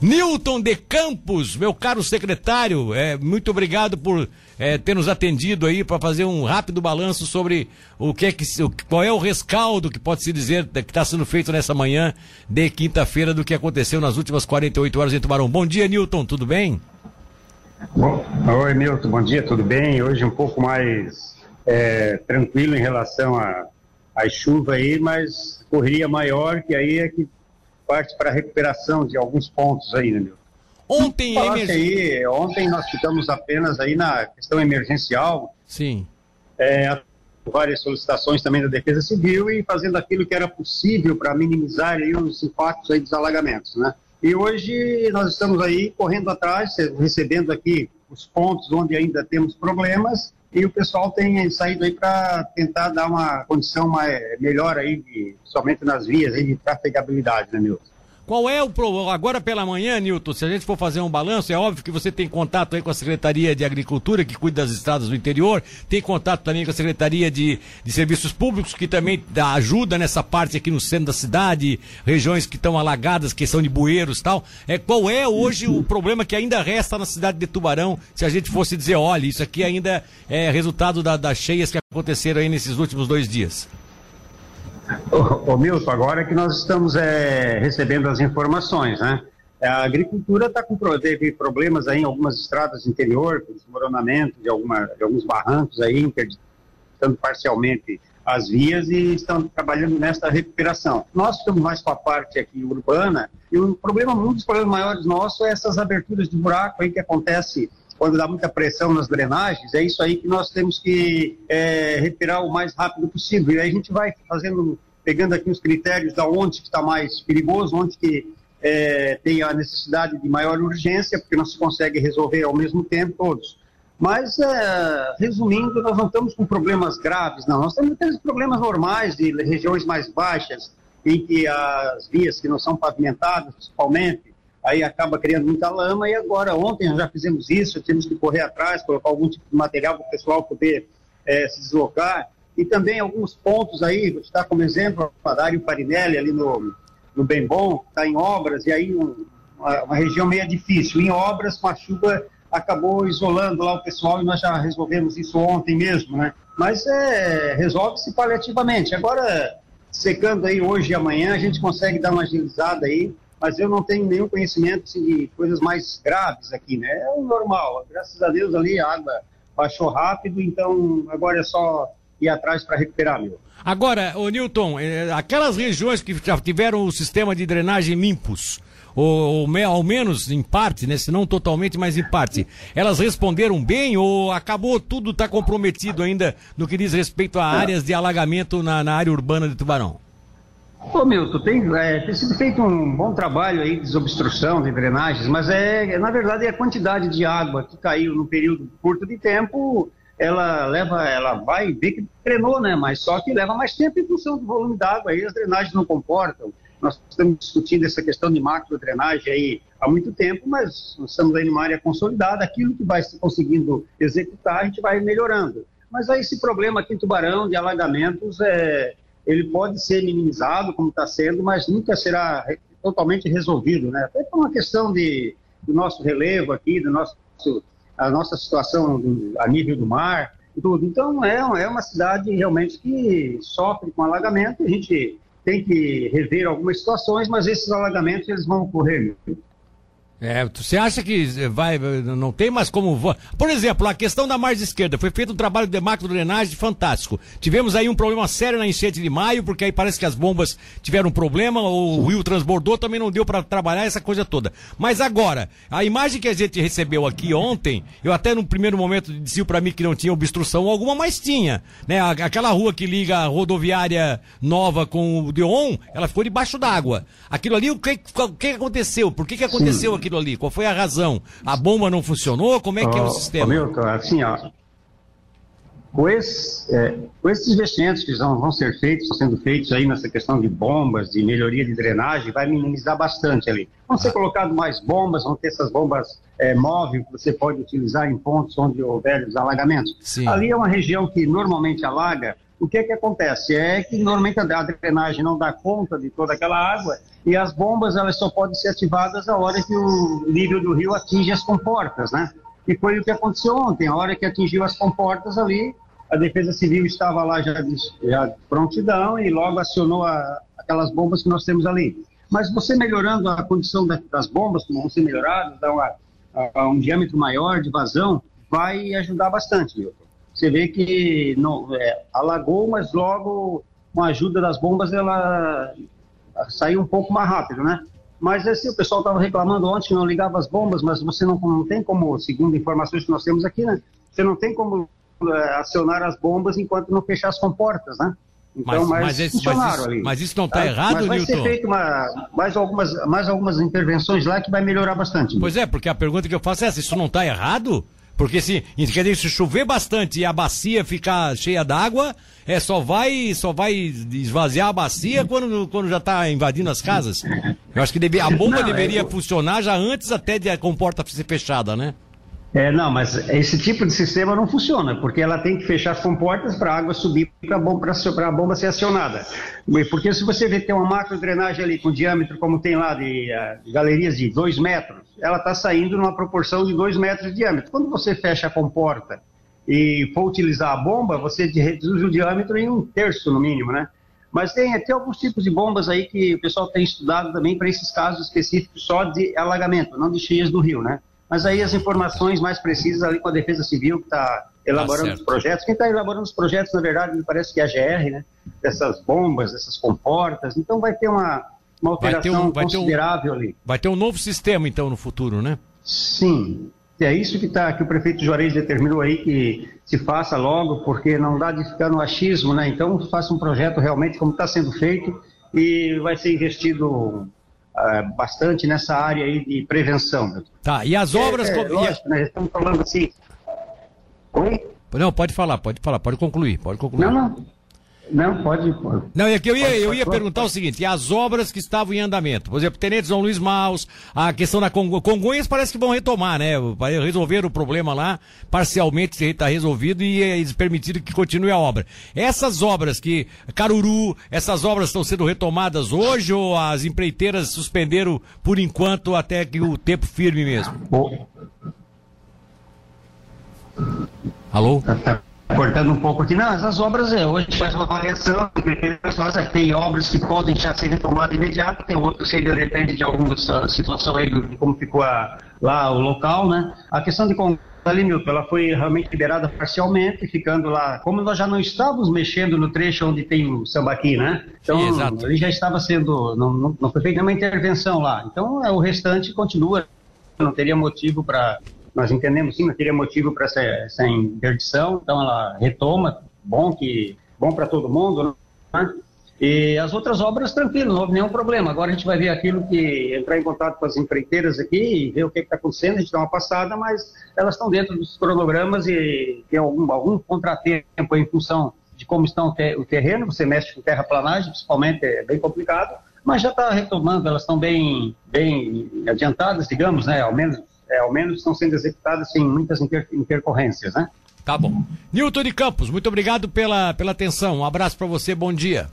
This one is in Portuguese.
Newton de Campos, meu caro secretário, é, muito obrigado por é, ter nos atendido aí para fazer um rápido balanço sobre o que é que qual é o rescaldo que pode se dizer que está sendo feito nessa manhã de quinta-feira do que aconteceu nas últimas 48 horas em Tubarão. Bom dia, Newton, tudo bem? Bom, oi, Milton, bom dia, tudo bem? Hoje um pouco mais é, tranquilo em relação à chuva aí, mas correria maior, que aí é que parte para a recuperação de alguns pontos aí, né, Milton? Ontem, aí, ontem nós ficamos apenas aí na questão emergencial. Sim. É, várias solicitações também da Defesa Civil e fazendo aquilo que era possível para minimizar aí os impactos aí dos alagamentos, né? E hoje nós estamos aí correndo atrás, recebendo aqui os pontos onde ainda temos problemas e o pessoal tem saído aí para tentar dar uma condição mais, melhor aí, de, somente nas vias aí de trafegabilidade, né, Milton? Qual é o problema? Agora pela manhã, Nilton, se a gente for fazer um balanço, é óbvio que você tem contato aí com a Secretaria de Agricultura, que cuida das estradas do interior, tem contato também com a Secretaria de, de Serviços Públicos, que também dá ajuda nessa parte aqui no centro da cidade, regiões que estão alagadas, que são de bueiros e tal. É, qual é hoje o problema que ainda resta na cidade de Tubarão, se a gente fosse dizer, olha, isso aqui ainda é resultado da, das cheias que aconteceram aí nesses últimos dois dias? Ô, Milton, agora que nós estamos é, recebendo as informações, né? A agricultura está com teve problemas aí em algumas estradas do interior, com desmoronamento de, alguma, de alguns barrancos aí, interditando parcialmente as vias e estão trabalhando nesta recuperação. Nós estamos mais com a parte aqui urbana e o problema, um dos problemas maiores nossos é essas aberturas de buraco aí que acontece quando dá muita pressão nas drenagens, é isso aí que nós temos que é, respirar o mais rápido possível. E aí a gente vai fazendo, pegando aqui os critérios da onde que está mais perigoso, onde que é, tem a necessidade de maior urgência, porque não se consegue resolver ao mesmo tempo todos. Mas, é, resumindo, nós não estamos com problemas graves, não. Nós temos problemas normais de regiões mais baixas, em que as vias que não são pavimentadas, principalmente, aí acaba criando muita lama. E agora, ontem já fizemos isso, temos que correr atrás, colocar algum tipo de material para o pessoal poder é, se deslocar. E também alguns pontos aí, vou citar como exemplo, a Dário Parinelli, ali no, no Bem Bom, está em obras, e aí um, uma, uma, região meio difícil. Em obras, com a chuva, acabou isolando lá o pessoal, e nós já resolvemos isso ontem mesmo, né? Mas é, resolve-se paliativamente. Agora, secando aí hoje e amanhã, a gente consegue dar uma agilizada aí, mas eu não tenho nenhum conhecimento assim, de coisas mais graves aqui, né? É o normal. Graças a Deus ali a água baixou rápido, então agora é só ir atrás para recuperar, meu. Agora, o Newton, é, aquelas regiões que já tiveram o sistema de drenagem limpos, ou, ou, ao menos em parte, né? Se não totalmente, mas em parte. Elas responderam bem ou acabou tudo tá comprometido ainda no que diz respeito a áreas de alagamento na, na área urbana de Tubarão? Ô Milton, tem, é, tem sido feito um bom trabalho aí de desobstrução, de drenagens, mas é, na verdade é a quantidade de água que caiu no período curto de tempo, ela leva, ela vai ver que drenou, né? Mas só que leva mais tempo em função do volume d'água, aí as drenagens não comportam. Nós estamos discutindo essa questão de macro drenagem aí há muito tempo, mas estamos aí numa área consolidada, aquilo que vai se conseguindo executar, a gente vai melhorando. Mas aí esse problema aqui em Tubarão de alagamentos é ele pode ser minimizado, como está sendo, mas nunca será totalmente resolvido, né? Até por uma questão de, do nosso relevo aqui, do nosso, a nossa situação a nível do mar tudo. Então, é, é uma cidade realmente que sofre com alagamento, a gente tem que rever algumas situações, mas esses alagamentos eles vão ocorrer. É, você acha que vai, não tem mais como. Por exemplo, a questão da margem esquerda. Foi feito um trabalho de macro drenagem fantástico. Tivemos aí um problema sério na enchente de maio, porque aí parece que as bombas tiveram um problema, o rio transbordou, também não deu para trabalhar essa coisa toda. Mas agora, a imagem que a gente recebeu aqui ontem, eu até no primeiro momento disse para mim que não tinha obstrução alguma, mas tinha. Né? Aquela rua que liga a rodoviária nova com o Deon, ela ficou debaixo d'água. Aquilo ali, o que, o que aconteceu? Por que, que aconteceu Sim. aquilo? Aquilo ali? Qual foi a razão? A bomba não funcionou? Como é que é o sistema? Milton, assim, ó, com, esse, é, com esses investimentos que vão, vão ser feitos, estão sendo feitos aí nessa questão de bombas, de melhoria de drenagem, vai minimizar bastante ali. Vão ser ah. colocadas mais bombas, vão ter essas bombas é, móveis que você pode utilizar em pontos onde houver os alagamentos. Sim. Ali é uma região que normalmente alaga. O que é que acontece? É que normalmente a drenagem não dá conta de toda aquela água E as bombas, elas só podem ser ativadas a hora que o nível do rio atinge as comportas, né? E foi o que aconteceu ontem. A hora que atingiu as comportas ali, a Defesa Civil estava lá já de, já de prontidão e logo acionou a, aquelas bombas que nós temos ali. Mas você melhorando a condição das bombas, como vão ser melhoradas, dá uma, a, um diâmetro maior de vazão, vai ajudar bastante, Milton. Você vê que não, é, alagou, mas logo com a ajuda das bombas ela saiu um pouco mais rápido, né? Mas assim, o pessoal estava reclamando ontem que não ligava as bombas, mas você não, não tem como, segundo informações que nós temos aqui, né? Você não tem como é, acionar as bombas enquanto não fechar as comportas, né? Então, mas, mas, mas, esse, mas, isso, mas isso, não está tá? errado, mas vai Newton? ser feito uma, mais, algumas, mais algumas intervenções lá que vai melhorar bastante. Pois é, porque a pergunta que eu faço é essa, isso não está errado? Porque se, quer dizer, se chover bastante e a bacia ficar cheia d'água, é, só vai só vai esvaziar a bacia quando, quando já está invadindo as casas. Eu acho que deve, a bomba não, deveria é... funcionar já antes até de a comporta ser fechada, né? É, não, mas esse tipo de sistema não funciona, porque ela tem que fechar as comportas para a água subir para a bomba, ser acionada. Porque se você vê que tem uma macro drenagem ali com diâmetro, como tem lá de, de galerias de 2 metros, ela está saindo numa proporção de 2 metros de diâmetro. Quando você fecha a comporta e for utilizar a bomba, você reduz o diâmetro em um terço, no mínimo, né? Mas tem até alguns tipos de bombas aí que o pessoal tem estudado também para esses casos específicos só de alagamento, não de cheias do rio, né? Mas aí as informações mais precisas ali com a Defesa Civil, que está elaborando tá os projetos. Quem está elaborando os projetos, na verdade, me parece que é a GR, né? Dessas bombas, dessas comportas. Então vai ter uma, uma alteração vai um, vai considerável um, ali. Vai ter um novo sistema, então, no futuro, né? Sim. É isso que, tá, que o prefeito Juarez determinou aí que se faça logo, porque não dá de ficar no achismo, né? Então faça um projeto realmente como está sendo feito e vai ser investido uh, bastante nessa área aí de prevenção. Tá, e as obras... É, é, lógico, nós estamos falando assim... Oi? Não, pode falar, pode falar, pode concluir, pode concluir. Não, não. Não, pode. pode. Não, é que eu ia, pode, eu ia pode, perguntar pode. o seguinte: as obras que estavam em andamento, por exemplo, Tenente João Luiz Maus, a questão da Congo, Congonhas parece que vão retomar, né? Resolver o problema lá, parcialmente está resolvido e eles permitiram que continue a obra. Essas obras que, Caruru, essas obras estão sendo retomadas hoje ou as empreiteiras suspenderam por enquanto até que o tempo firme mesmo? Alô? Cortando um pouco aqui, não, essas obras é, hoje faz uma avaliação, tem obras que podem já ser retomadas imediato, tem outras que depende de alguma situação aí de como ficou a, lá o local, né? A questão de ali, Milton, ela foi realmente liberada parcialmente, ficando lá, como nós já não estávamos mexendo no trecho onde tem o sambaqui, né? Então, Sim, ele já estava sendo, não, não, não foi feita nenhuma intervenção lá. Então, é, o restante continua, não teria motivo para nós entendemos sim, não teria motivo para essa, essa interdição, então ela retoma, bom que bom para todo mundo, né? E as outras obras, tranquilo, não houve nenhum problema. Agora a gente vai ver aquilo que entrar em contato com as empreiteiras aqui e ver o que está acontecendo. A gente dá uma passada, mas elas estão dentro dos cronogramas e tem algum, algum contratempo em função de como está o terreno. Você mexe com terraplanagem, principalmente, é bem complicado, mas já está retomando, elas estão bem, bem adiantadas, digamos, né? Ao menos é, ao menos estão sendo executadas sem muitas inter, intercorrências, né? Tá bom. Nilton de Campos, muito obrigado pela, pela atenção. Um abraço para você, bom dia.